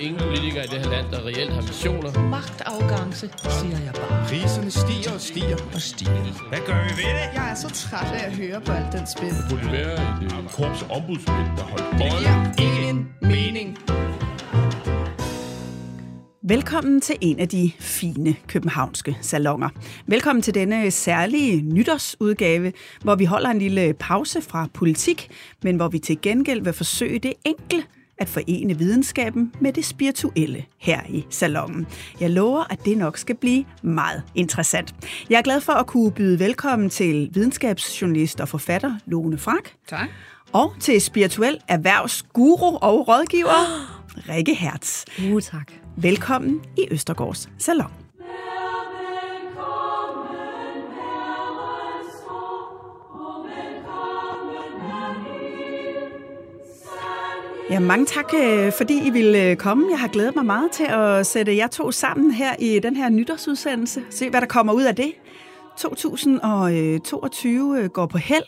Ingen politikere i det her land, der reelt har visioner. Magtafgangse, siger jeg bare. Priserne stiger og stiger og stiger. Hvad gør vi ved det? Jeg er så træt af at høre på alt den spil. Det burde være et øh, korps ombudsmænd, der holdt Det giver ingen mening. Velkommen til en af de fine københavnske salonger. Velkommen til denne særlige nytårsudgave, hvor vi holder en lille pause fra politik, men hvor vi til gengæld vil forsøge det enkle at forene videnskaben med det spirituelle her i salongen. Jeg lover, at det nok skal blive meget interessant. Jeg er glad for at kunne byde velkommen til videnskabsjournalist og forfatter Lone Frank. Tak. Og til spirituel erhvervsguru og rådgiver Rikke Hertz. Uh, tak. Velkommen i Østergårds Salon. Ja, mange tak, øh, fordi I ville øh, komme. Jeg har glædet mig meget til at sætte jer to sammen her i den her nytårsudsendelse. Se, hvad der kommer ud af det. 2022 øh, går på held.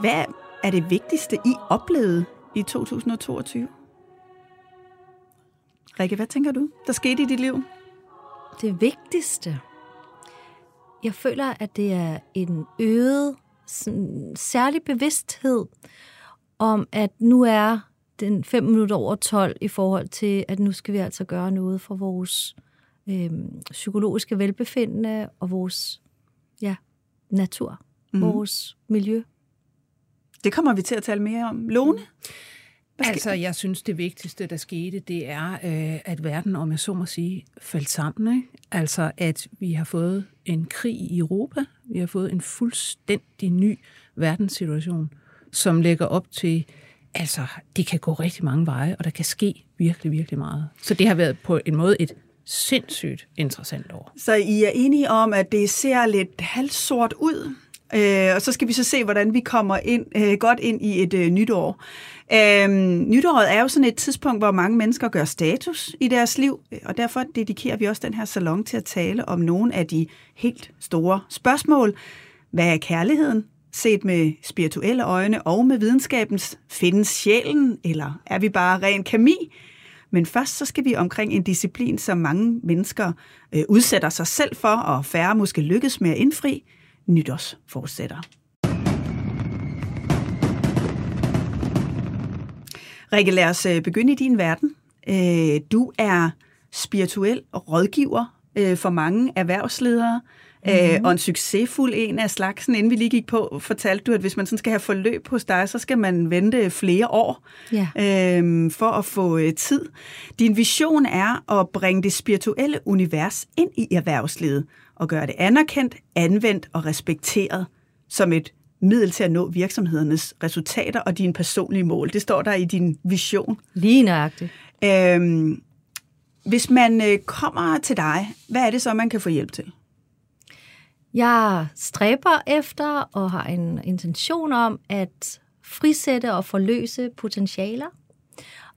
Hvad er det vigtigste, I oplevede i 2022? Rikke, hvad tænker du, der skete i dit liv? Det vigtigste. Jeg føler, at det er en øget sådan, særlig bevidsthed om, at nu er den 5 minutter over 12 i forhold til, at nu skal vi altså gøre noget for vores øh, psykologiske velbefindende og vores ja, natur, mm. vores miljø. Det kommer vi til at tale mere om. Lone? Altså, jeg synes, det vigtigste, der skete, det er, øh, at verden, om jeg så må sige, faldt sammen. Ikke? Altså, at vi har fået en krig i Europa. Vi har fået en fuldstændig ny verdenssituation, som lægger op til, altså, det kan gå rigtig mange veje, og der kan ske virkelig, virkelig meget. Så det har været på en måde et sindssygt interessant år. Så I er enige om, at det ser lidt halvsort ud, øh, og så skal vi så se, hvordan vi kommer ind, øh, godt ind i et øh, nyt år. Øhm, nytåret er jo sådan et tidspunkt, hvor mange mennesker gør status i deres liv, øh, og derfor dedikerer vi også den her salon til at tale om nogle af de helt store spørgsmål. Hvad er kærligheden? Set med spirituelle øjne og med videnskabens findes sjælen, eller er vi bare ren kemi? Men først så skal vi omkring en disciplin, som mange mennesker øh, udsætter sig selv for, og færre måske lykkes med at indfri, nytårsforsætter. Rikke, lad os øh, begynde i din verden. Øh, du er spirituel rådgiver øh, for mange erhvervsledere, mm-hmm. og en succesfuld en af slagsen. Inden vi lige gik på, fortalte du, at hvis man sådan skal have forløb hos dig, så skal man vente flere år ja. øh, for at få tid. Din vision er at bringe det spirituelle univers ind i erhvervslivet og gøre det anerkendt, anvendt og respekteret som et middel til at nå virksomhedernes resultater og dine personlige mål. Det står der i din vision. Lige nøjagtigt. Øhm, hvis man øh, kommer til dig, hvad er det så, man kan få hjælp til? Jeg stræber efter og har en intention om at frisætte og forløse potentialer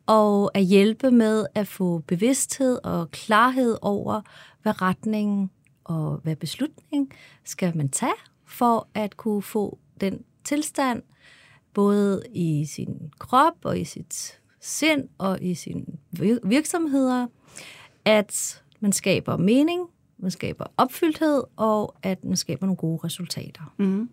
og at hjælpe med at få bevidsthed og klarhed over, hvad retningen og hvad beslutning skal man tage for at kunne få den tilstand, både i sin krop og i sit sind og i sine virksomheder, at man skaber mening, man skaber opfyldthed, og at man skaber nogle gode resultater. Mm.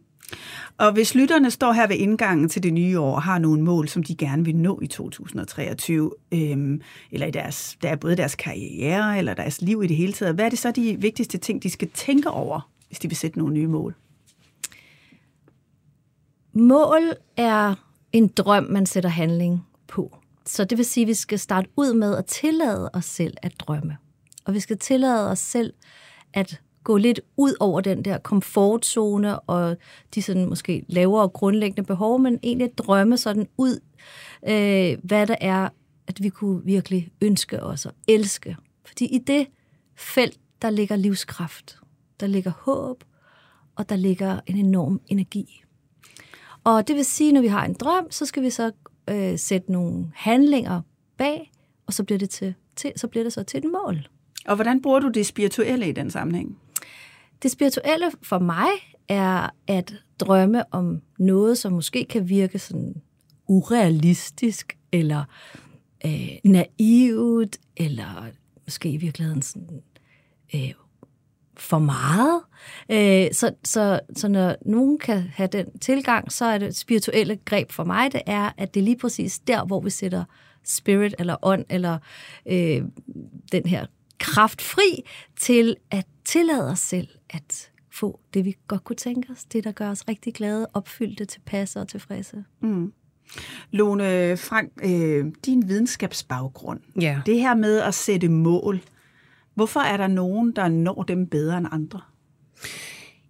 Og hvis lytterne står her ved indgangen til det nye år og har nogle mål, som de gerne vil nå i 2023, øhm, eller i deres, der er både deres karriere eller deres liv i det hele taget, hvad er det så de vigtigste ting, de skal tænke over, hvis de vil sætte nogle nye mål? Mål er en drøm, man sætter handling på. Så det vil sige, at vi skal starte ud med at tillade os selv at drømme. Og vi skal tillade os selv at gå lidt ud over den der komfortzone og de sådan måske lavere grundlæggende behov, men egentlig drømme sådan ud, øh, hvad der er at vi kunne virkelig ønske os og elske. Fordi i det felt, der ligger livskraft, der ligger håb, og der ligger en enorm energi. Og det vil sige, når vi har en drøm, så skal vi så øh, sætte nogle handlinger bag, og så bliver det til, til, så bliver det så til et mål. Og hvordan bruger du det spirituelle i den sammenhæng? Det spirituelle for mig er at drømme om noget, som måske kan virke sådan urealistisk, eller øh, naivt, eller måske i virkeligheden sådan, øh, for meget. Øh, så, så, så når nogen kan have den tilgang, så er det spirituelle greb for mig, det er, at det er lige præcis der, hvor vi sætter spirit eller ånd eller øh, den her kraft fri til at tillade os selv at få det, vi godt kunne tænke os. Det, der gør os rigtig glade, opfyldte, tilpasse og tilfredse. Mm. Lone Frank, øh, din videnskabsbaggrund, Ja. det her med at sætte mål, hvorfor er der nogen, der når dem bedre end andre?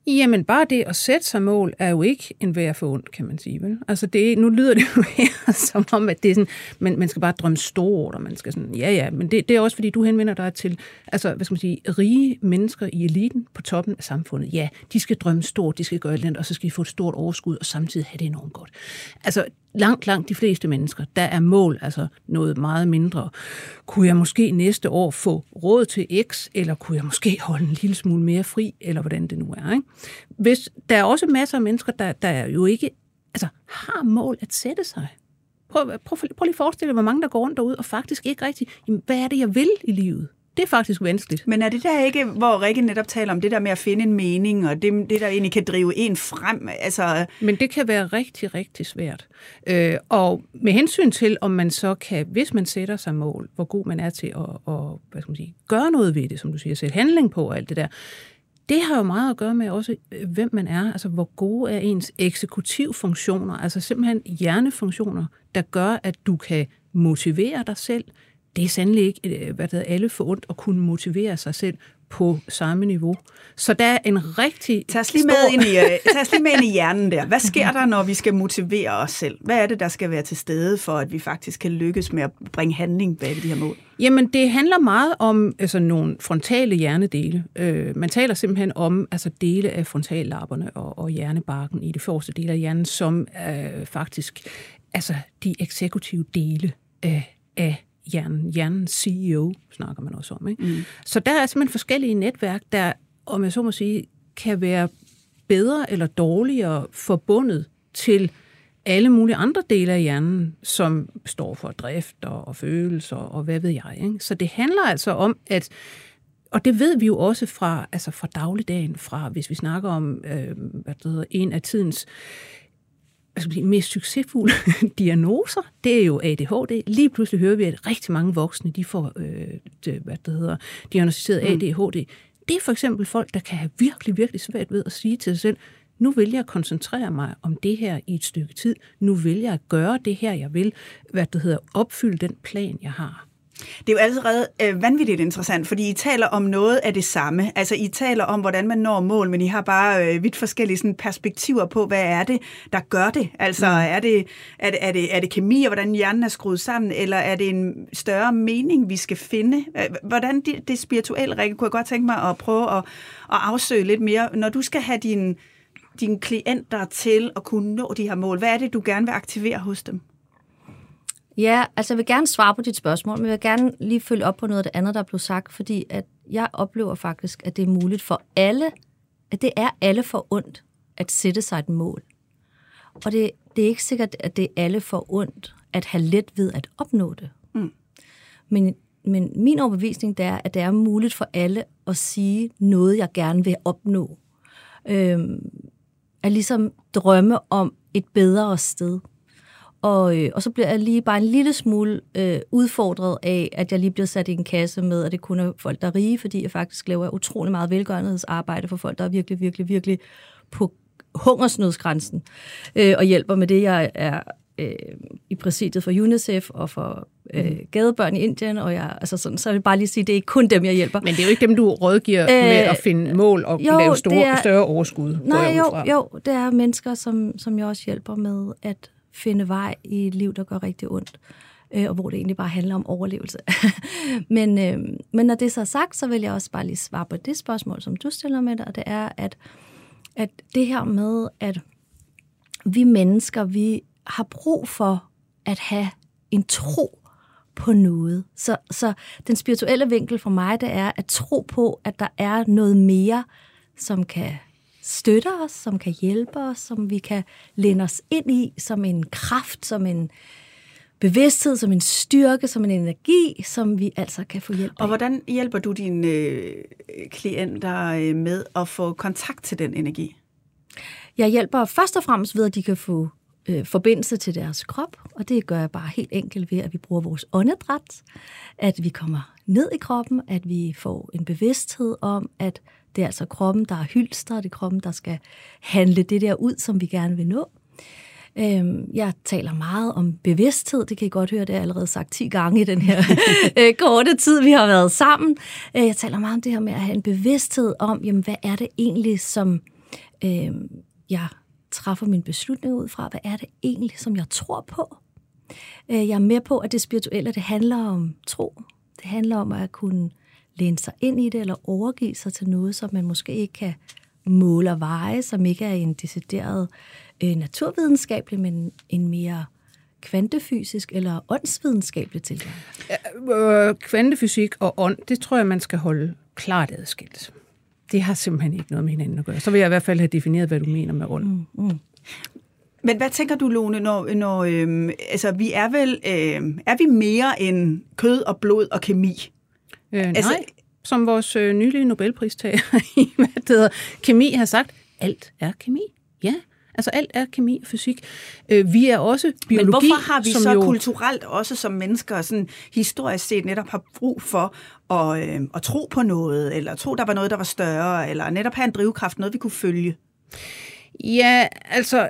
Jamen, bare det at sætte sig mål er jo ikke en værd for ondt, kan man sige. Vel? Altså, det, nu lyder det jo her som om, at det er sådan, man, man skal bare drømme stort, og man skal sådan, ja, ja, men det, det er også, fordi du henvender dig til, altså, hvad skal man sige, rige mennesker i eliten på toppen af samfundet. Ja, de skal drømme stort, de skal gøre alt andet, og så skal de få et stort overskud, og samtidig have det enormt godt. Altså, langt, langt de fleste mennesker, der er mål, altså noget meget mindre. Kunne jeg måske næste år få råd til X, eller kunne jeg måske holde en lille smule mere fri, eller hvordan det nu er. Ikke? Hvis, der er også masser af mennesker, der, der jo ikke altså, har mål at sætte sig. Prøv, prøv, prøv lige at forestille dig, hvor mange der går rundt derude, og faktisk ikke rigtig, jamen, hvad er det, jeg vil i livet? Det er faktisk vanskeligt. Men er det der ikke, hvor Rikke netop taler om det der med at finde en mening, og det, det der egentlig kan drive en frem? Altså, Men det kan være rigtig, rigtig svært. Øh, og med hensyn til, om man så kan, hvis man sætter sig mål, hvor god man er til at, at hvad skal man sige, gøre noget ved det, som du siger, sætte handling på og alt det der, det har jo meget at gøre med også, øh, hvem man er, altså hvor gode er ens eksekutivfunktioner, altså simpelthen hjernefunktioner, der gør, at du kan motivere dig selv. Det er sandelig ikke, øh, hvad det hedder, alle for ondt at kunne motivere sig selv på samme niveau. Så der er en rigtig tag os lige med, stor... ind i, øh, tag os lige med ind i hjernen der. Hvad sker der, når vi skal motivere os selv? Hvad er det, der skal være til stede for, at vi faktisk kan lykkes med at bringe handling bag de her mål? Jamen, det handler meget om altså, nogle frontale hjernedele. Øh, man taler simpelthen om altså, dele af frontallapperne og, og hjernebarken i det forreste del af hjernen, som øh, faktisk altså de eksekutive dele af, af hjernen. Hjernens CEO snakker man også om. Ikke? Mm. Så der er simpelthen forskellige netværk, der, om jeg så må sige, kan være bedre eller dårligere forbundet til alle mulige andre dele af hjernen, som står for drift og, og følelser og hvad ved jeg. Ikke? Så det handler altså om, at og det ved vi jo også fra, altså fra dagligdagen, fra hvis vi snakker om øh, hvad det hedder, en af tidens sige, mest succesfulde diagnoser, det er jo ADHD. Lige pludselig hører vi, at rigtig mange voksne de får øh, det, hvad det hedder, diagnostiseret ADHD. Det er for eksempel folk, der kan have virkelig, virkelig svært ved at sige til sig selv, nu vil jeg koncentrere mig om det her i et stykke tid. Nu vil jeg gøre det her, jeg vil. Hvad det hedder, opfylde den plan, jeg har. Det er jo allerede øh, vanvittigt interessant, fordi I taler om noget af det samme. Altså, I taler om, hvordan man når mål, men I har bare øh, vidt forskellige sådan, perspektiver på, hvad er det, der gør det? Altså, mm. er, det, er, det, er, det, er det kemi, og hvordan hjernen er skruet sammen, eller er det en større mening, vi skal finde? Hvordan det, det spirituelle, Rikke, kunne jeg godt tænke mig at prøve at, at afsøge lidt mere. Når du skal have din, dine klienter til at kunne nå de her mål, hvad er det, du gerne vil aktivere hos dem? Ja, altså jeg vil gerne svare på dit spørgsmål, men jeg vil gerne lige følge op på noget af det andet, der er blevet sagt, fordi at jeg oplever faktisk, at det er muligt for alle, at det er alle for ondt at sætte sig et mål. Og det, det er ikke sikkert, at det er alle for ondt at have let ved at opnå det. Mm. Men, men min overbevisning det er, at det er muligt for alle at sige noget, jeg gerne vil opnå. Øhm, at ligesom drømme om et bedre sted. Og, øh, og så bliver jeg lige bare en lille smule øh, udfordret af, at jeg lige bliver sat i en kasse med, at det kun er folk, der er rige, fordi jeg faktisk laver utrolig meget velgørenhedsarbejde for folk, der er virkelig, virkelig, virkelig på hungersnødsgrænsen, øh, og hjælper med det. Jeg er øh, i præsidiet for UNICEF og for øh, gadebørn i Indien, og jeg, altså sådan, så vil jeg bare lige sige, det er ikke kun dem, jeg hjælper. Men det er jo ikke dem, du rådgiver øh, med at finde mål og jo, lave store, er, større overskud. Nej, jo, jo, det er mennesker, som, som jeg også hjælper med at finde vej i et liv, der gør rigtig ondt. øh, og hvor det egentlig bare handler om overlevelse. men, øh, men når det så er sagt, så vil jeg også bare lige svare på det spørgsmål, som du stiller med dig, og det er, at, at det her med, at vi mennesker, vi har brug for at have en tro på noget. Så, så den spirituelle vinkel for mig, det er at tro på, at der er noget mere, som kan støtte os, som kan hjælpe os, som vi kan læne os ind i som en kraft, som en bevidsthed, som en styrke, som en energi, som vi altså kan få hjælp af. Og hvordan hjælper du dine øh, klienter øh, med at få kontakt til den energi? Jeg hjælper først og fremmest ved, at de kan få øh, forbindelse til deres krop, og det gør jeg bare helt enkelt ved, at vi bruger vores åndedræt, at vi kommer ned i kroppen, at vi får en bevidsthed om, at det er altså kroppen, der er hylster, det er kroppen, der skal handle det der ud, som vi gerne vil nå. Øhm, jeg taler meget om bevidsthed, det kan I godt høre, det har jeg allerede sagt 10 gange i den her øh, korte tid, vi har været sammen. Øh, jeg taler meget om det her med at have en bevidsthed om, jamen, hvad er det egentlig, som øh, jeg træffer min beslutning ud fra? Hvad er det egentlig, som jeg tror på? Øh, jeg er med på, at det spirituelle, det handler om tro. Det handler om at kunne læne sig ind i det, eller overgive sig til noget, som man måske ikke kan måle og veje, som ikke er en decideret øh, naturvidenskabelig, men en mere kvantefysisk eller åndsvidenskabelig tilgang? Øh, kvantefysik og ånd, det tror jeg, man skal holde klart adskilt. Det har simpelthen ikke noget med hinanden at gøre. Så vil jeg i hvert fald have defineret, hvad du mener med ånd. Mm, mm. Men hvad tænker du, Lone, når, når øhm, altså, vi er vel, øhm, er vi mere end kød og blod og kemi? Øh, altså, nej, som vores øh, nylige Nobelpristager i hvad det hedder, kemi har sagt, alt er kemi. Ja, Altså alt er kemi og fysik. Øh, vi er også biologi. Men hvorfor har vi som så jo... kulturelt også som mennesker sådan historisk set netop har brug for at, øh, at tro på noget, eller tro, der var noget, der var større, eller netop have en drivkraft, noget vi kunne følge? Ja, altså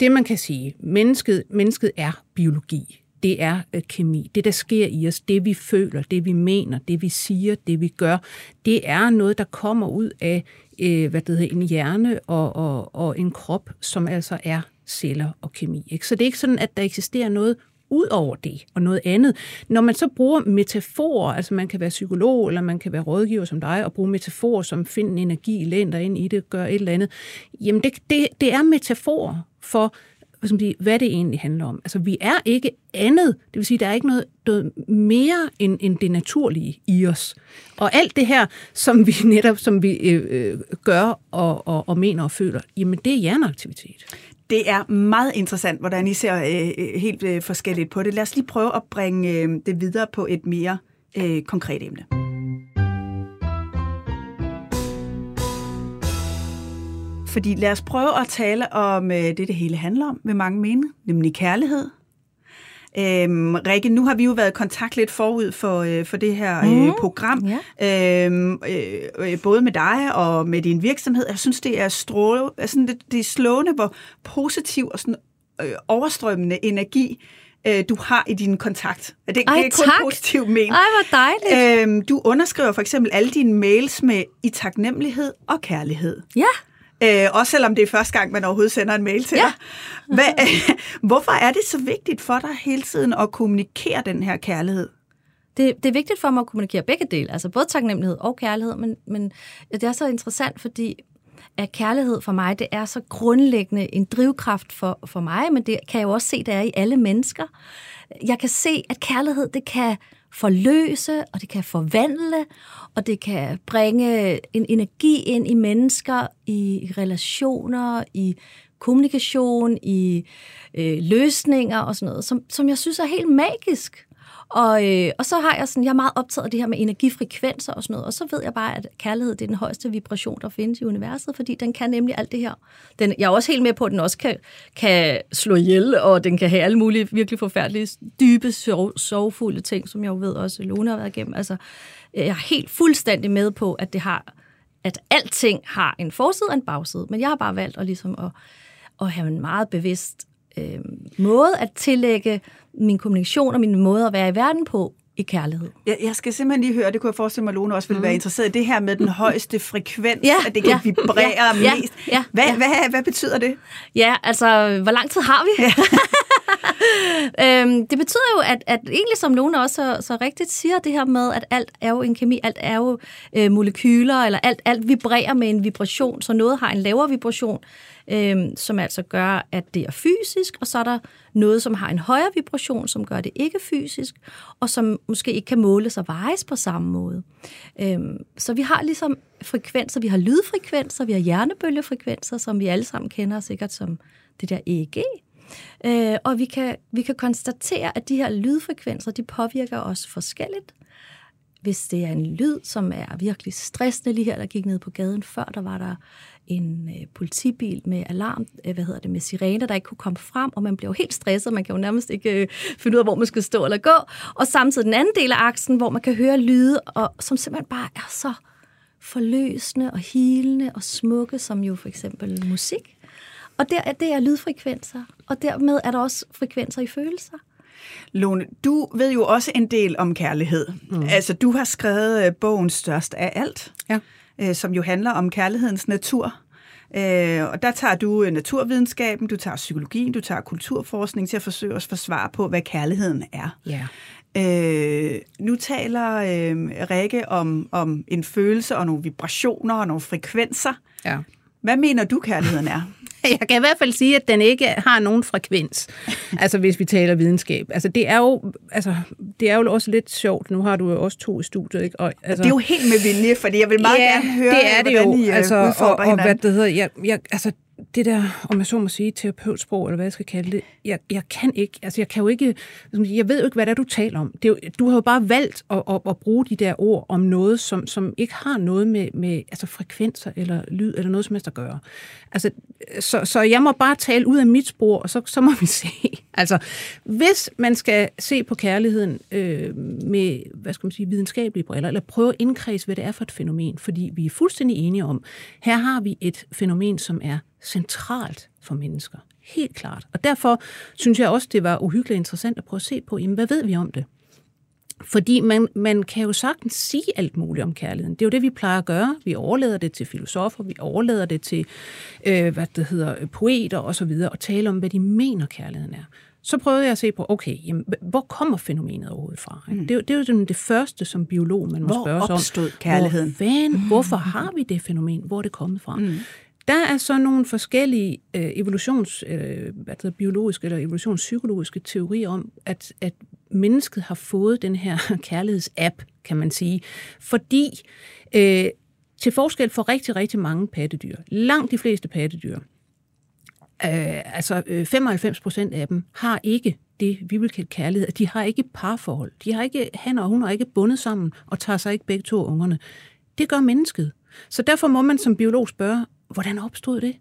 det man kan sige, mennesket, mennesket er biologi det er øh, kemi. Det, der sker i os, det vi føler, det vi mener, det vi siger, det vi gør, det er noget, der kommer ud af øh, hvad det hedder, en hjerne og, og, og en krop, som altså er celler og kemi. Ikke? Så det er ikke sådan, at der eksisterer noget ud over det og noget andet. Når man så bruger metaforer, altså man kan være psykolog, eller man kan være rådgiver som dig, og bruge metaforer som find en energi, læn dig ind i det, gør et eller andet, jamen det, det, det er metaforer for hvad det egentlig handler om. Altså, vi er ikke andet. Det vil sige, der er ikke noget, noget mere end, end det naturlige i os. Og alt det her, som vi netop som vi øh, øh, gør og, og, og mener og føler, jamen det er hjerneaktivitet. Det er meget interessant, hvordan I ser øh, øh, helt øh, forskelligt på det. Lad os lige prøve at bringe øh, det videre på et mere øh, konkret emne. Fordi lad os prøve at tale om øh, det, det hele handler om, vil mange mene, nemlig kærlighed. Øhm, Rikke, nu har vi jo været i kontakt lidt forud for, øh, for det her øh, mm, program, ja. øhm, øh, øh, både med dig og med din virksomhed. Jeg synes, det er, stråle, altså, det, det er slående, hvor positiv og sådan, øh, overstrømmende energi øh, du har i din kontakt. Det, Ej, det er kun tak. positivt men. Ej, hvor dejligt. Øhm, du underskriver for eksempel alle dine mails med i taknemmelighed og kærlighed. Ja. Øh, også selvom det er første gang, man overhovedet sender en mail til Ja. dig. Hvad, hvorfor er det så vigtigt for dig hele tiden at kommunikere den her kærlighed? Det, det er vigtigt for mig at kommunikere begge dele, altså både taknemmelighed og kærlighed, men, men det er så interessant, fordi at kærlighed for mig, det er så grundlæggende en drivkraft for, for mig, men det kan jeg jo også se, det er i alle mennesker. Jeg kan se, at kærlighed, det kan forløse, og det kan forvandle, og det kan bringe en energi ind i mennesker, i relationer, i kommunikation, i øh, løsninger og sådan noget, som, som jeg synes er helt magisk. Og, øh, og så har jeg sådan, jeg er meget optaget af det her med energifrekvenser og sådan noget, og så ved jeg bare, at kærlighed det er den højeste vibration, der findes i universet, fordi den kan nemlig alt det her. Den, jeg er også helt med på, at den også kan, kan slå ihjel, og den kan have alle mulige virkelig forfærdelige, dybe, sov, sorgfulde ting, som jeg jo ved også Lone har været igennem. Altså, jeg er helt fuldstændig med på, at det har at alting har en forside og en bagside, men jeg har bare valgt at, ligesom at, at have en meget bevidst øh, måde at tillægge min kommunikation og min måde at være i verden på i kærlighed. Jeg, jeg skal simpelthen lige høre, det kunne jeg forestille mig, at Lone også ville mm. være interesseret i, det her med den højeste frekvens, Ja, at det kan ja, vibrere ja, ja, mest. ja, hvad, ja. Hvad, hvad betyder det? Ja, altså, hvor lang tid har vi? øhm, det betyder jo, at, at egentlig som nogen også så, så rigtigt siger, det her med, at alt er jo en kemi, alt er jo øh, molekyler, eller alt, alt vibrerer med en vibration, så noget har en lavere vibration, øhm, som altså gør, at det er fysisk, og så er der noget, som har en højere vibration, som gør det ikke fysisk, og som måske ikke kan måles og vejes på samme måde. Øhm, så vi har ligesom frekvenser, vi har lydfrekvenser, vi har hjernebølgefrekvenser, som vi alle sammen kender sikkert som det der EEG, Øh, og vi kan, vi kan konstatere, at de her lydfrekvenser, de påvirker os forskelligt. Hvis det er en lyd, som er virkelig stressende, lige her, der gik ned på gaden før, der var der en øh, politibil med alarm, øh, hvad hedder det, med sirener, der ikke kunne komme frem, og man bliver jo helt stresset, man kan jo nærmest ikke øh, finde ud af, hvor man skal stå eller gå. Og samtidig den anden del af aksen, hvor man kan høre lyde, og som simpelthen bare er så forløsende og hilende og smukke, som jo for eksempel musik. Og der, det er lydfrekvenser, og dermed er der også frekvenser i følelser. Lone, du ved jo også en del om kærlighed. Mm. Altså, du har skrevet øh, bogen Størst af alt, Ja. øh, som jo handler om kærlighedens natur. Øh, og der tager du øh, naturvidenskaben, du tager psykologien, du tager kulturforskning til at forsøge at forsvare på, hvad kærligheden er. Ja. Øh, nu taler øh, Rikke om, om en følelse og nogle vibrationer og nogle frekvenser. ja. Hvad mener du, kærligheden er? Jeg kan i hvert fald sige, at den ikke har nogen frekvens, altså hvis vi taler videnskab. Altså det er jo, altså, det er jo også lidt sjovt. Nu har du jo også to i studiet, ikke? Og, altså, Det er jo helt med vilje, fordi jeg vil meget ja, gerne høre, det er det hvordan jo. I øh, altså, og, og hvad det hedder, jeg, jeg, altså, det der, om jeg så må sige, terapeutsprog, eller hvad jeg skal kalde det, jeg, jeg kan ikke, altså jeg kan jo ikke, jeg ved jo ikke, hvad det er, du taler om. Det er jo, du har jo bare valgt at, at, at bruge de der ord om noget, som, som ikke har noget med, med altså frekvenser eller lyd eller noget som helst at gøre. Altså, så, så jeg må bare tale ud af mit spor, og så, så må vi se. Altså, hvis man skal se på kærligheden øh, med, hvad skal man sige, videnskabelige briller, eller prøve at indkredse, hvad det er for et fænomen, fordi vi er fuldstændig enige om, her har vi et fænomen, som er centralt for mennesker. Helt klart. Og derfor synes jeg også, det var uhyggeligt interessant at prøve at se på, jamen, hvad ved vi om det? Fordi man, man kan jo sagtens sige alt muligt om kærligheden. Det er jo det, vi plejer at gøre. Vi overlader det til filosofer, vi overlader det til øh, hvad det hedder, poeter og så videre, og tale om, hvad de mener, kærligheden er. Så prøvede jeg at se på, okay, jamen, hvor kommer fænomenet overhovedet fra? Mm. Det, er jo- det er jo sådan det første som biolog, man må Hvor spørge sig om. opstod kærligheden? Hvor, fanden, hvorfor har vi det fænomen? Hvor er det kommet fra? Mm. Der er så nogle forskellige øh, evolutions, øh, hvad det hedder, biologiske eller evolutionspsykologiske teorier om, at, at mennesket har fået den her kærlighedsapp, kan man sige, fordi øh, til forskel for rigtig, rigtig mange pattedyr, langt de fleste pattedyr, øh, altså øh, 95 procent af dem har ikke det, vi vil kalde kærlighed. De har ikke parforhold. De har ikke, han og hun er ikke bundet sammen og tager sig ikke begge to ungerne. Det gør mennesket. Så derfor må man som biolog spørge, hvordan opstod det?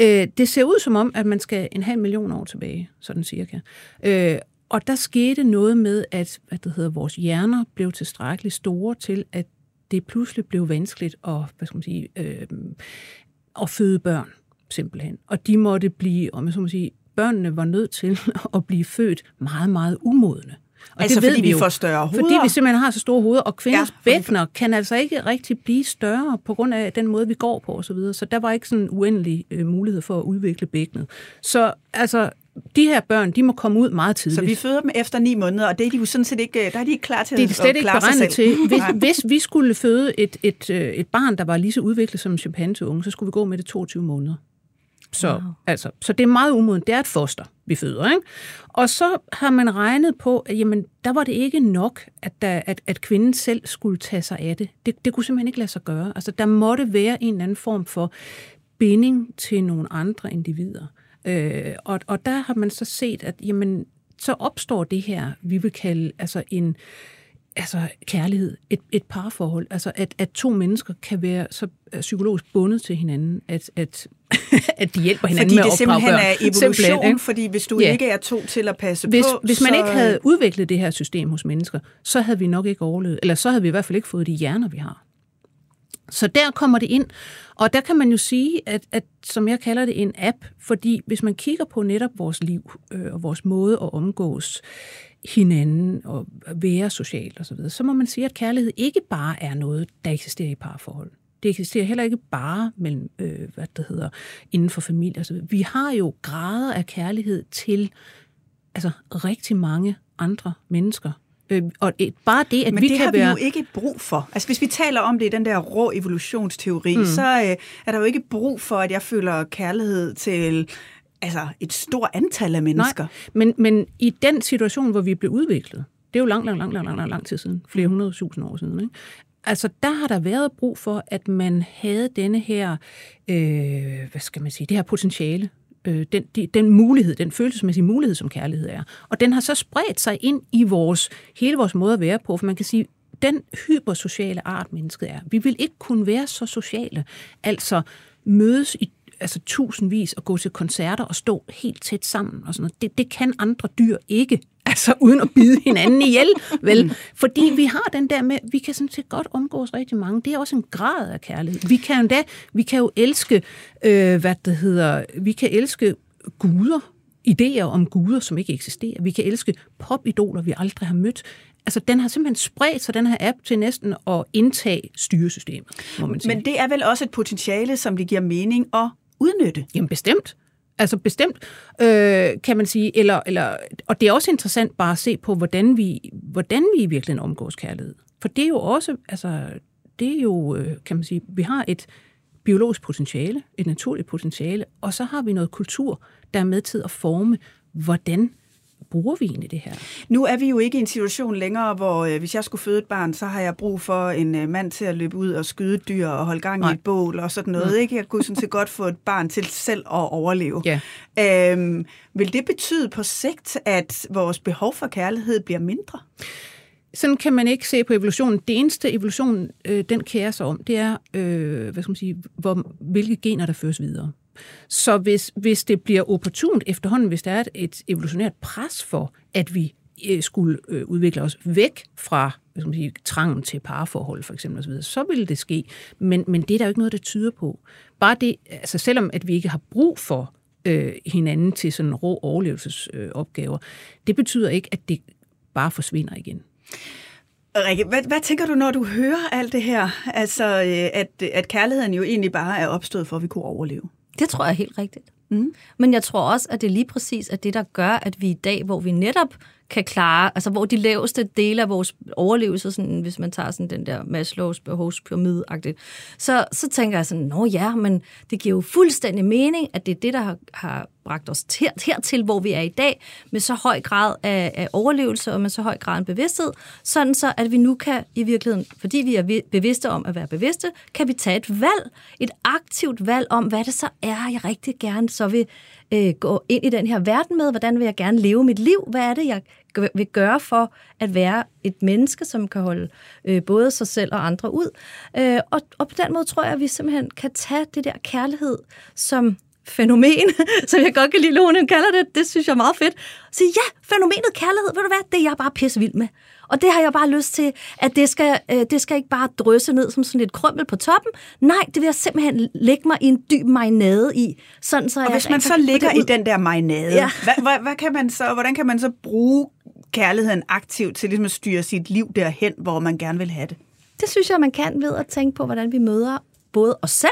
Øh, det ser ud som om, at man skal en halv million år tilbage, sådan cirka. Øh, og der skete noget med, at hvad det hedder, vores hjerner blev tilstrækkeligt store til, at det pludselig blev vanskeligt at, hvad skal man sige, øh, at føde børn, simpelthen. Og de måtte blive, om jeg så må sige, børnene var nødt til at blive født meget, meget umodne. Og Altså, ved fordi vi jo. får større Fordi hoveder? vi simpelthen har så store hoveder, og kvinders Ja, fordi- bækkener kan altså ikke rigtig blive større på grund af den måde, vi går på osv. Så, videre. så der var ikke sådan en uendelig øh, mulighed for at udvikle bækkenet. Så altså, de her børn, de må komme ud meget tidligt. Så vi føder dem efter ni måneder, og det er de jo sådan set ikke, der er de ikke klar til det er at slet ikke beregnet selv. til. Hvis, hvis vi skulle føde et, et, øh, et barn, der var lige så udviklet som en chimpanseunge, så skulle vi gå med det 22 måneder. Så, wow. altså, så det er meget umodent. Det er et foster, vi føder. Ikke? Og så har man regnet på, at jamen, der var det ikke nok, at, der, at, at kvinden selv skulle tage sig af det. det. Det kunne simpelthen ikke lade sig gøre. Altså, der måtte være en eller anden form for binding til nogle andre individer. Øh, og, og der har man så set, at jamen, så opstår det her, vi vil kalde altså en altså kærlighed, et, et parforhold, altså at, at to mennesker kan være så øh, psykologisk bundet til hinanden, at, at, at de hjælper hinanden Fordi med det at simpelthen opdrage er børn. evolution, Simpelthen, ikke? fordi hvis du Ja. ikke er to til at passe hvis, på, hvis man så... ikke havde udviklet det her system hos mennesker, så havde vi nok ikke overlevet, eller så havde vi i hvert fald ikke fået de hjerner, vi har. Så der kommer det ind, og der kan man jo sige, at, at som jeg kalder det, en app, fordi hvis man kigger på netop vores liv øh, og vores måde at omgås hinanden og være socialt osv., så, videre, så må man sige, at kærlighed ikke bare er noget, der eksisterer i parforhold. Det eksisterer heller ikke bare mellem, øh, hvad det hedder, inden for familie osv. Vi har jo grader af kærlighed til altså, rigtig mange andre mennesker. Øh, og et, bare det, at Men vi det kan har være... vi jo ikke brug for. Altså hvis vi taler om det i den der rå evolutionsteori, mm. så øh, er der jo ikke brug for, at jeg føler kærlighed til altså, et stort antal af mennesker. Nej, men, men i den situation, hvor vi blev udviklet, det er jo lang, lang, lang, lang, lang, lang, lang tid siden, flere hundrede tusind år siden, ikke? Altså, der har der været brug for, at man havde denne her, øh, hvad skal man sige, det her potentiale, øh, den, de, den mulighed, den følelsesmæssige mulighed, som kærlighed er. Og den har så spredt sig ind i vores, hele vores måde at være på, for man kan sige, den hypersociale art, mennesket er. Vi vil ikke kunne være så sociale, altså mødes i altså tusindvis og gå til koncerter og stå helt tæt sammen og sådan noget. Det, det kan andre dyr ikke, altså uden at bide hinanden ihjel, vel? Fordi vi har den der med, vi kan sådan set godt omgås rigtig mange. Det er også en grad af kærlighed. Vi kan endda, vi kan jo elske, øh, hvad det hedder, vi kan elske guder, idéer om guder, som ikke eksisterer. Vi kan elske popidoler, vi aldrig har mødt. Altså, den har simpelthen spredt sig, den her app, til næsten at indtage styresystemet, må man sige. Men det er vel også et potentiale, som det giver mening at udnytte. Jamen bestemt. Altså bestemt, øh, kan man sige. Eller, eller, og det er også interessant bare at se på, hvordan vi, hvordan vi i virkeligheden omgås kærlighed. For det er jo også, altså, det er jo, øh, kan man sige, vi har et biologisk potentiale, et naturligt potentiale, og så har vi noget kultur, der er med til at forme, hvordan bruger vi egentlig det her? Nu er vi jo ikke i en situation længere, hvor øh, hvis jeg skulle føde et barn, så har jeg brug for en øh, mand til at løbe ud og skyde dyr og holde gang Nej. i et bål og sådan noget. Nej. Ikke? Jeg kunne sådan set godt få et barn til selv at overleve. Ja. Øhm, vil det betyde på sigt, at vores behov for kærlighed bliver mindre? Sådan kan man ikke se på evolutionen. Det eneste evolution, øh, den kærer sig om, det er, øh, hvad skal man sige, hvor, hvilke gener, der føres videre. Så hvis, hvis det bliver opportunt efterhånden, hvis der er et, et evolutionært pres for, at vi øh, skulle øh, udvikle os væk fra hvad skal man sige, trangen til parforhold for eksempel osv., så vil det ske. Men, men det er der jo ikke noget, der tyder på. Bare det, altså selvom at vi ikke har brug for øh, hinanden til sådan rå overlevelsesopgaver, det betyder ikke, at det bare forsvinder igen. Rikke, hvad, hvad tænker du, når du hører alt det her? Altså, øh, at, at kærligheden jo egentlig bare er opstået for, at vi kunne overleve. Det tror jeg er helt rigtigt. Mm. Men jeg tror også, at det er lige præcis er det, der gør, at vi i dag, hvor vi netop kan klare, altså hvor de laveste dele af vores overlevelse, sådan, hvis man tager sådan den der Maslows behovspyramide så, så tænker jeg sådan, nå ja, men det giver jo fuldstændig mening, at det er det, der har, har bragt os her, hertil, hvor vi er i dag, med så høj grad af, af overlevelse og med så høj grad af bevidsthed, sådan så, at vi nu kan i virkeligheden, fordi vi er bevidste om at være bevidste, kan vi tage et valg, et aktivt valg om, hvad det så er, jeg rigtig gerne så vil øh, gå ind i den her verden med, hvordan vil jeg gerne leve mit liv, hvad er det, jeg vil gøre for at være et menneske, som kan holde øh, både sig selv og andre ud. Øh, og, og på den måde tror jeg, at vi simpelthen kan tage det der kærlighed som fænomen, som jeg godt kan lide, Lone kalder det, det synes jeg er meget fedt. Så ja, fænomenet kærlighed, ved du hvad, det er jeg bare pisse vild med. Og det har jeg bare lyst til, at det skal, øh, det skal ikke bare drysse ned som sådan lidt krømmel på toppen. Nej, det vil jeg simpelthen lægge mig i en dyb marinade i. Sådan, så Og jeg hvis man så ligger i den der marinade, Ja. hvad, hvad, hvad kan man så, hvordan kan man så bruge kærligheden aktivt til ligesom at styre sit liv derhen, hvor man gerne vil have det? Det synes jeg, man kan ved at tænke på, hvordan vi møder både os selv,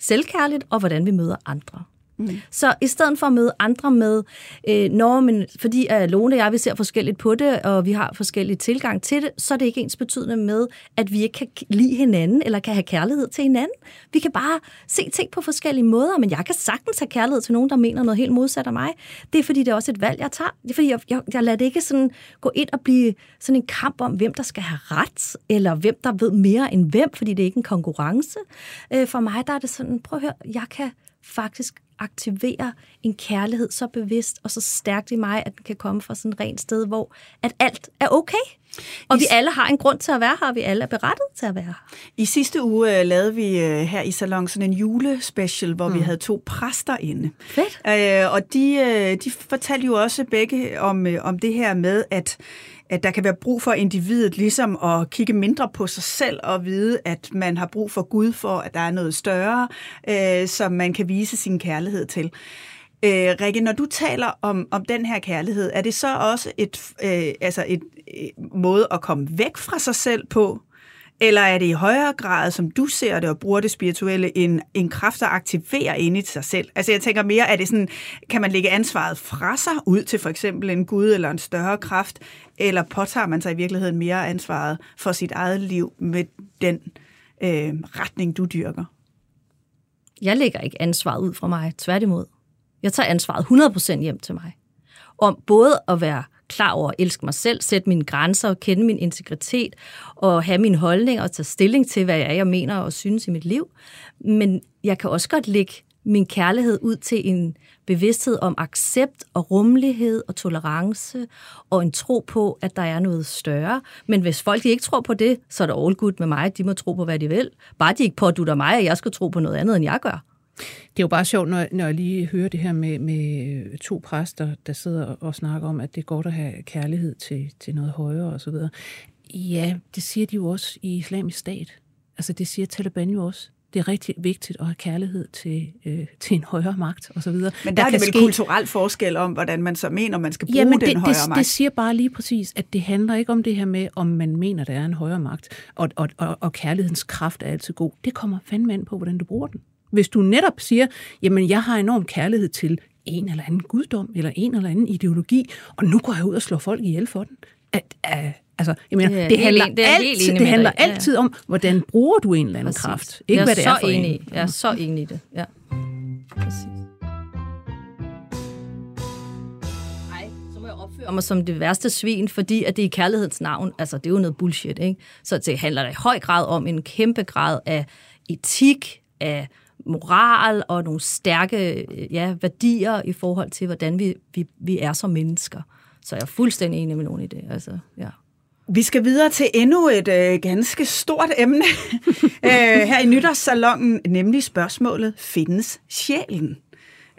selvkærligt, og hvordan vi møder andre. Mm. Så i stedet for at møde andre med, øh, når men, fordi uh, Lone og jeg, vi ser forskelligt på det, og vi har forskellige tilgang til det, så er det ikke ens betydende med, at vi ikke kan lide hinanden, eller kan have kærlighed til hinanden. Vi kan bare se ting på forskellige måder, men jeg kan sagtens have kærlighed til nogen, der mener noget helt modsat af mig. Det er fordi, det er også et valg, jeg tager. Det er fordi, jeg, jeg, jeg lader det ikke sådan gå ind og blive sådan en kamp om, hvem der skal have ret, eller hvem der ved mere end hvem, fordi det er ikke en konkurrence. Øh, for mig der er det sådan, prøv at høre, jeg kan faktisk aktivere en kærlighed så bevidst og så stærkt i mig, at den kan komme fra sådan et rent sted, hvor at alt er okay. Og vi alle har en grund til at være her, og vi alle er berettet til at være her. I sidste uge uh, lavede vi uh, her i salon sådan en julespecial, hvor mm. vi havde to præster inde. Fedt. Uh, og de, uh, de fortalte jo også begge om, uh, om det her med, at at der kan være brug for individet ligesom at kigge mindre på sig selv og vide, at man har brug for Gud for, at der er noget større, øh, som man kan vise sin kærlighed til. Øh, Rikke, når du taler om, om den her kærlighed, er det så også et, øh, altså et øh, måde at komme væk fra sig selv på? Eller er det i højere grad, som du ser det og bruger det spirituelle, en, en kraft, der aktiverer inde i sig selv? Altså jeg tænker mere, er det sådan, kan man lægge ansvaret fra sig ud til for eksempel en gud eller en større kraft, eller påtager man sig i virkeligheden mere ansvaret for sit eget liv med den øh, retning, du dyrker? Jeg lægger ikke ansvaret ud fra mig, tværtimod. Jeg tager ansvaret 100% hjem til mig. Om både at være klar over at elske mig selv, sætte mine grænser og kende min integritet og have min holdning og tage stilling til, hvad jeg, er, jeg mener og synes i mit liv. Men jeg kan også godt lægge min kærlighed ud til en bevidsthed om accept og rummelighed og tolerance og en tro på, at der er noget større. Men hvis folk ikke tror på det, så er det all good med mig. De må tro på, hvad de vil. Bare de ikke pådutter mig, at jeg skal tro på noget andet, end jeg gør. Det er jo bare sjovt, når, når jeg lige hører det her med, med to præster, der sidder og snakker om, at det er godt at have kærlighed til, til noget højere osv. Ja, det siger de jo også i islamisk stat. Altså det siger Taliban jo også det er rigtig vigtigt at have kærlighed til, øh, til en højere magt osv. Men der, der er det vel ske... kulturel forskel om, hvordan man så mener, man skal bruge Jamen, det, den højere det, magt. det siger bare lige præcis, at det handler ikke om det her med, om man mener, der er en højere magt, og, og, og, og kærlighedens kraft er altid god. Det kommer fandme an på, hvordan du bruger den. Hvis du netop siger, jamen jeg har enorm kærlighed til en eller anden guddom, eller en eller anden ideologi, og nu går jeg ud og slår folk ihjel for den. At, at, altså, jeg mener, det, det handler, det altid, det handler altid om, hvordan bruger du en eller anden Præcis. kraft. Ikke hvad det er for enig. en. Jeg er så enig i det. Ja. Præcis. opfører mig som det værste svin, fordi at det er i kærlighedens navn. Altså, det er jo noget bullshit, ikke? Så det handler da i høj grad om en kæmpe grad af etik, af moral og nogle stærke ja, værdier i forhold til, hvordan vi, vi, vi er som mennesker. Så jeg er fuldstændig enig med nogen i det. Altså, ja. Vi skal videre til endnu et øh, ganske stort emne øh, her i nytårssalongen, nemlig spørgsmålet, findes sjælen?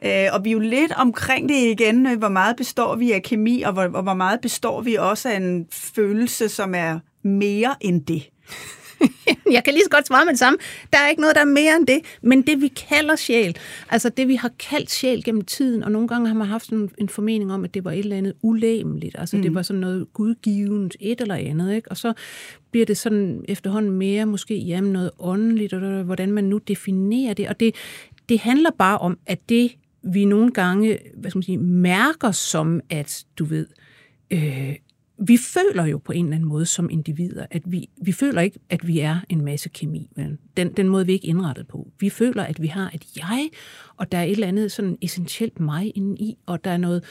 Øh, og vi er jo lidt omkring det igen, øh, hvor meget består vi af kemi, og hvor, og hvor meget består vi også af en følelse, som er mere end det. jeg kan lige så godt svare med det samme. Der er ikke noget, der er mere end det. Men det, vi kalder sjæl, altså det, vi har kaldt sjæl gennem tiden, og nogle gange har man haft sådan en formening om, at det var et eller andet ulæmeligt. Altså mm. det var sådan noget gudgivende, et eller andet. Ikke? Og så bliver det sådan efterhånden mere måske jamen, noget åndeligt, og hvordan man nu definerer det. Og det, det handler bare om, at det, vi nogle gange hvad skal man sige, mærker som, at du ved, øh, vi føler jo på en eller anden måde som individer, at vi, vi føler ikke, at vi er en masse kemi. Men den, den måde vi er ikke indrettet på. Vi føler, at vi har et jeg, og der er et eller andet sådan essentielt mig inde i, og der er noget,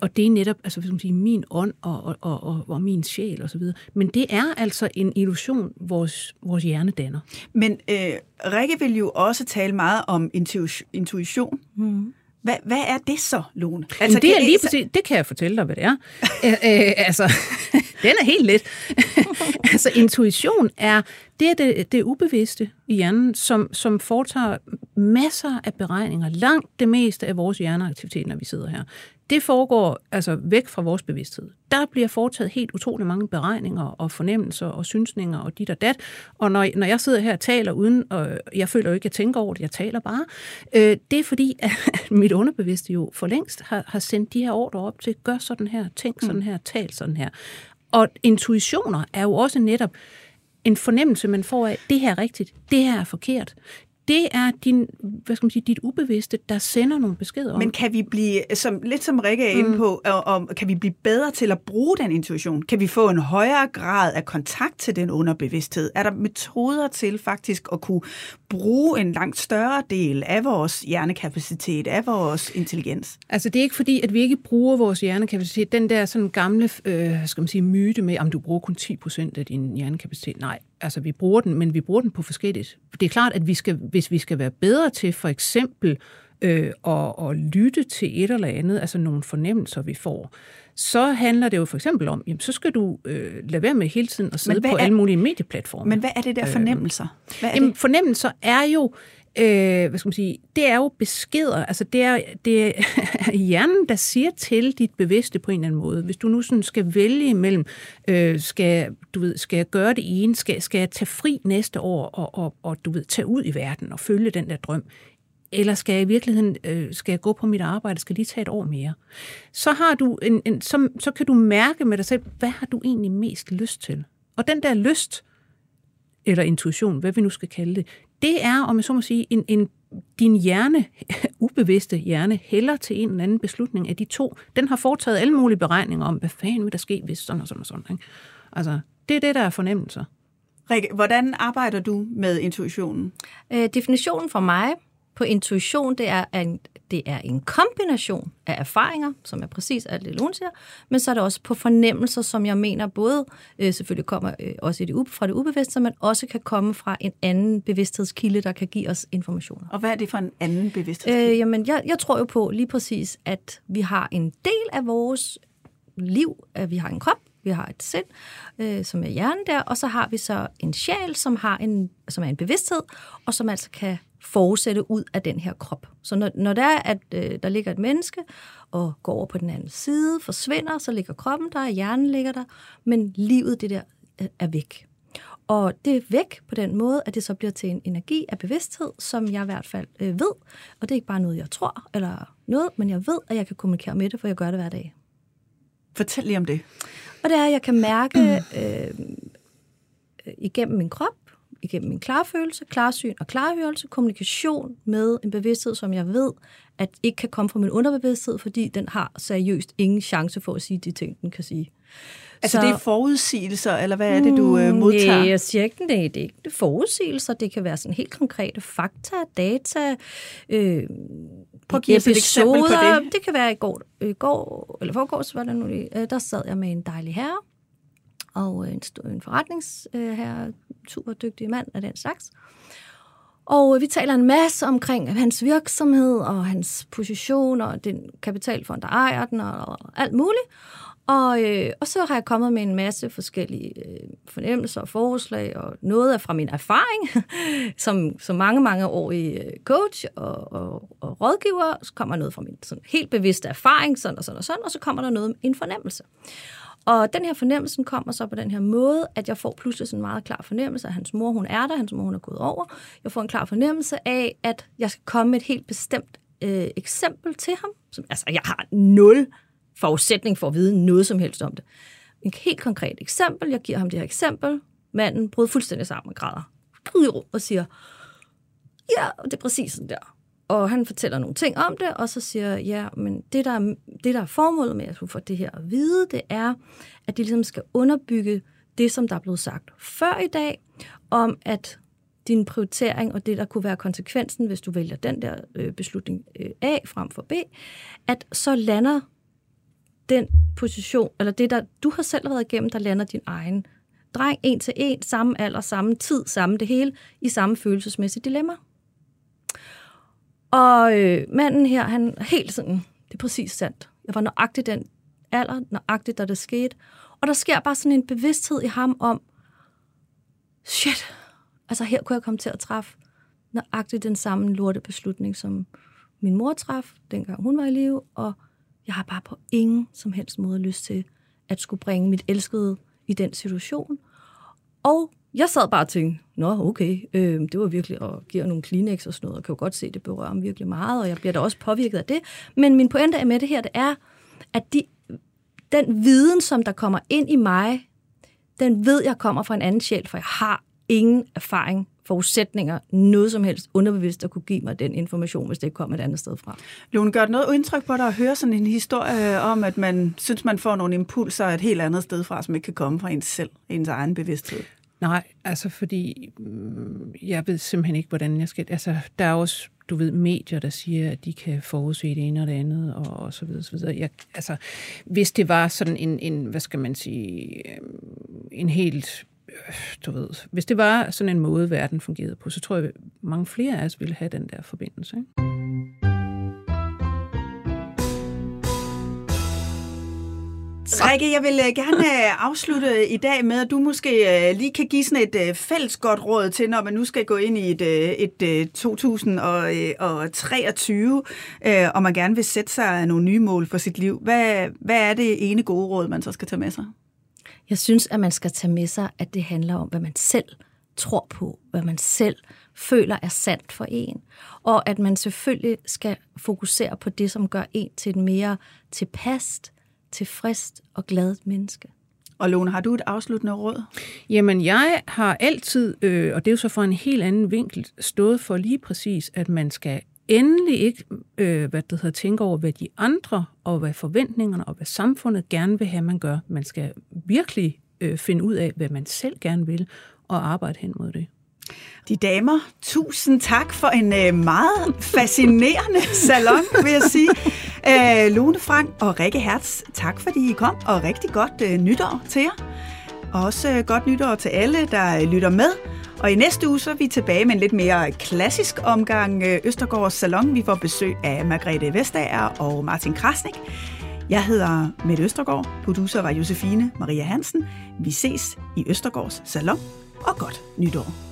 og det er netop altså, skal man sige, min ånd og, og, og, og, og min sjæl osv. Men det er altså en illusion, vores, vores hjerne danner. Men øh, Rikke vil jo også tale meget om intuition. Mm. Hvad, hvad er det så, Lone? Altså, det, er lige præcis, det kan jeg fortælle dig, hvad det er. Æ, øh, altså, den er helt let. altså, intuition er det, er det, det ubevidste i hjernen, som, som foretager masser af beregninger. Langt det meste af vores hjerneaktivitet, når vi sidder her det foregår altså væk fra vores bevidsthed. Der bliver foretaget helt utrolig mange beregninger og fornemmelser og synsninger og dit og dat. Og når, når jeg sidder her og taler uden, og jeg føler jo ikke, at jeg tænker over det, jeg taler bare, øh, det er fordi, at mit underbevidste jo for længst har, har sendt de her ordre op til, gør sådan her, tænk sådan mm. her, tal sådan her. Og intuitioner er jo også netop en fornemmelse, man får af, det her er rigtigt, det her er forkert det er din, hvad skal man sige, dit ubevidste, der sender nogle beskeder om. Men kan vi blive, som, lidt som Rikke er inde mm. på, og, og, kan vi blive bedre til at bruge den intuition? Kan vi få en højere grad af kontakt til den underbevidsthed? Er der metoder til faktisk at kunne bruge en langt større del af vores hjernekapacitet, af vores intelligens? Altså det er ikke fordi, at vi ikke bruger vores hjernekapacitet. Den der sådan gamle, øh, skal man sige, myte med, om du bruger kun 10% af din hjernekapacitet. Nej, altså vi bruger den, men vi bruger den på forskelligt. Det er klart, at vi skal, hvis vi skal være bedre til for eksempel øh, at, at lytte til et eller andet, altså nogle fornemmelser, vi får, så handler det jo for eksempel om, jamen, så skal du øh, lade være med hele tiden at sidde på er, alle mulige medieplatforme. Men hvad er det der øh, fornemmelser? Hvad er jamen, det? fornemmelser er jo øh, hvad skal man sige, det er jo beskeder, altså det er, det er hjernen, der siger til dit bevidste på en eller anden måde. Hvis du nu sådan skal vælge imellem, øh, skal, du ved, skal jeg gøre det ene, skal, skal jeg tage fri næste år og, og, og du ved, tage ud i verden og følge den der drøm, eller skal jeg i virkeligheden øh, skal jeg gå på mit arbejde, skal lige tage et år mere? Så har du en, en så, så kan du mærke med dig selv, hvad har du egentlig mest lyst til? Og den der lyst, eller intuition, hvad vi nu skal kalde det, det er, om jeg så må sige, en, en, din hjerne, ubevidste hjerne, hælder til en eller anden beslutning af de to. Den har foretaget alle mulige beregninger om, hvad fanden vil der ske, hvis sådan og sådan og sådan. Ikke? Altså, det er det, der er fornemmelser. Rikke, hvordan arbejder du med intuitionen? Øh, definitionen for mig på intuition, det er, en, det er en kombination af erfaringer, som er præcis alt det, Lone siger, men så er det også på fornemmelser, som jeg mener både øh, selvfølgelig kommer øh, også i det, fra det ubevidste, men også kan komme fra en anden bevidsthedskilde, der kan give os informationer. Og hvad er det for en anden bevidsthedskilde? Øh, jamen, jeg, jeg tror jo på lige præcis, at vi har en del af vores liv, at vi har en krop, vi har et sind, øh, som er hjernen der, og så har vi så en sjæl, som, har en, som er en bevidsthed, og som altså kan forudsætte ud af den her krop. Så når, når der er, at øh, der ligger et menneske og går over på den anden side, forsvinder, så ligger kroppen der, hjernen ligger der, men livet det der øh, er væk. Og det er væk på den måde, at det så bliver til en energi af bevidsthed, som jeg i hvert fald øh, ved. Og det er ikke bare noget, jeg tror eller noget, men jeg ved, at jeg kan kommunikere med det, for jeg gør det hver dag. Fortæl lige om det. Og det er, at jeg kan mærke øh, igennem min krop, igennem min klarfølelse, klarsyn og klarhørelse, kommunikation med en bevidsthed, som jeg ved, at ikke kan komme fra min underbevidsthed, fordi den har seriøst ingen chance for at sige de ting, den kan sige. Altså så, det er forudsigelser, eller hvad er det, du øh, modtager? Nej, jeg siger ikke, det, det er ikke forudsigelser. Det kan være sådan helt konkrete fakta, data, øh, Prøv at give os et eksempel på det. Det kan være i går, i går eller forgårs, var det nu øh, der sad jeg med en dejlig herre, og en, en forretningsherre, super dygtig mand af den slags. Og øh, vi taler en masse omkring øh, hans virksomhed og hans position og den kapitalfond, der ejer den og alt muligt. Og, øh, og så har jeg kommet med en masse forskellige øh, fornemmelser og forslag, og noget er fra min erfaring, som, som mange, mange år i øh, coach og, og, og rådgiver. Så kommer noget fra min sådan, helt bevidste erfaring, sådan og sådan og sådan, og så kommer der noget en fornemmelse. Og den her fornemmelse kommer så på den her måde, at jeg får pludselig sådan en meget klar fornemmelse, at hans mor hun er der, hans mor hun er gået over. Jeg får en klar fornemmelse af, at jeg skal komme med et helt bestemt øh, eksempel til ham. Som, altså, jeg har nul forudsætning for at vide noget som helst om det. Et helt konkret eksempel. Jeg giver ham det her eksempel. Manden brød fuldstændig sammen og græder. Og siger, ja, det er præcis sådan der. Og han fortæller nogle ting om det, og så siger ja, men det der, det der er formålet med at få det her at vide, det er, at det ligesom skal underbygge det, som der er blevet sagt før i dag, om at din prioritering og det, der kunne være konsekvensen, hvis du vælger den der øh, beslutning øh, A frem for B, at så lander den position, eller det, der du har selv været igennem, der lander din egen dreng en til en, samme alder, samme tid, samme det hele, i samme følelsesmæssige dilemma. Og øh, manden her, han er helt sådan, det er præcis sandt. Jeg var nøjagtig den alder, nøjagtigt, da det skete. Og der sker bare sådan en bevidsthed i ham om, shit, altså her kunne jeg komme til at træffe nøjagtigt den samme lorte beslutning, som min mor traf, dengang hun var i live, og jeg har bare på ingen som helst måde lyst til at skulle bringe mit elskede i den situation. Og jeg sad bare og tænkte, nå okay, øh, det var virkelig at give nogle Kleenex og sådan noget, og kan jo godt se, at det berører mig virkelig meget, og jeg bliver da også påvirket af det. Men min pointe er med det her, det er, at de, den viden, som der kommer ind i mig, den ved jeg kommer fra en anden sjæl, for jeg har ingen erfaring forudsætninger, noget som helst underbevidst, at kunne give mig den information, hvis det ikke kom et andet sted fra. Lone, gør det noget indtryk på dig at høre sådan en historie om, at man synes, man får nogle impulser et helt andet sted fra, som ikke kan komme fra ens selv, ens egen bevidsthed? Nej, altså fordi mm, jeg ved simpelthen ikke, hvordan jeg skal... Altså, der er også, du ved, medier, der siger, at de kan forudse det ene og det andet, og, og så videre, så videre. Jeg, altså, hvis det var sådan en, en, hvad skal man sige, øhm, en helt øh, du ved, hvis det var sådan en måde, verden fungerede på, så tror jeg, at mange flere af os ville have den der forbindelse. Ikke? Rikke, jeg vil øh, gerne øh, afslutte i dag med, at du måske øh, lige kan give sådan et fælles godt råd til, når man nu skal gå ind i et, et 2023, og man gerne vil sætte sig nogle nye mål for sit liv. Hvad, hvad er det ene gode råd, man så skal tage med sig? Jeg synes, at man skal tage med sig, at det handler om, hvad man selv tror på, hvad man selv føler er sandt for en, og at man selvfølgelig skal fokusere på det, som gør en til et mere tilpast, tilfreds og glad menneske. Og Lone, har du et afsluttende råd? Jamen, jeg har altid, øh, og det er jo så fra en helt anden vinkel, stået for lige præcis, at man skal endelig ikke øh, hvad det hedder, tænke over, hvad de andre og hvad forventningerne og hvad samfundet gerne vil have, man gør. Man skal virkelig øh, finde ud af, hvad man selv gerne vil, og arbejde hen mod det. De damer, tusind tak for en øh, meget fascinerende salon, vil jeg sige. Øh, Lone Frank og Rikke Hertz, tak fordi I kom, og rigtig godt øh, nytår til jer. Og også øh, godt nytår til alle, der øh, lytter med. Og i næste uge så er vi tilbage med en lidt mere klassisk omgang øh, Østergaards Salon. Vi får besøg af Margrethe Vestager og Martin Krasnik. Jeg hedder Mette Østergaard, producer var Josefine Maria Hansen. Vi ses i Østergaards Salon, og godt nytår.